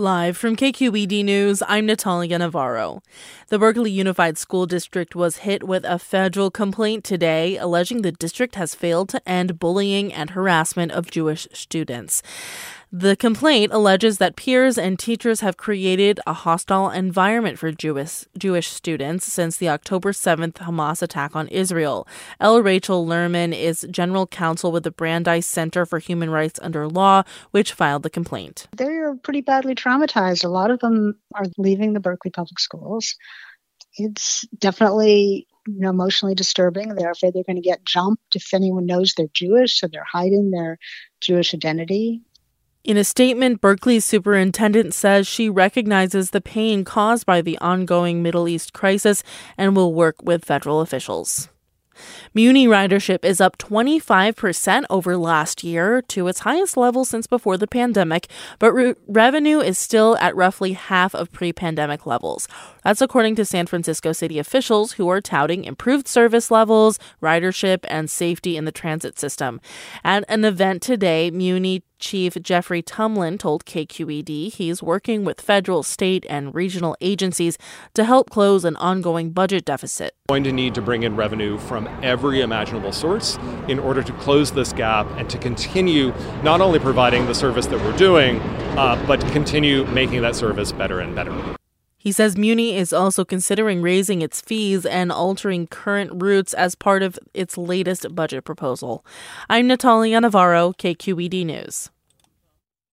Live from KQED News, I'm Natalia Navarro. The Berkeley Unified School District was hit with a federal complaint today alleging the district has failed to end bullying and harassment of Jewish students. The complaint alleges that peers and teachers have created a hostile environment for Jewish, Jewish students since the October 7th Hamas attack on Israel. L. Rachel Lerman is general counsel with the Brandeis Center for Human Rights Under Law, which filed the complaint. They're pretty badly traumatized. A lot of them are leaving the Berkeley Public Schools. It's definitely you know, emotionally disturbing. They're afraid they're going to get jumped if anyone knows they're Jewish, so they're hiding their Jewish identity. In a statement, Berkeley's superintendent says she recognizes the pain caused by the ongoing Middle East crisis and will work with federal officials. Muni ridership is up 25% over last year to its highest level since before the pandemic, but re- revenue is still at roughly half of pre pandemic levels. That's according to San Francisco city officials who are touting improved service levels, ridership, and safety in the transit system. At an event today, Muni Chief Jeffrey Tumlin told KQED he's working with federal, state, and regional agencies to help close an ongoing budget deficit. Going to need to bring in revenue from every imaginable source in order to close this gap and to continue not only providing the service that we're doing, uh, but continue making that service better and better. He says Muni is also considering raising its fees and altering current routes as part of its latest budget proposal. I'm Natalia Navarro, KQED News.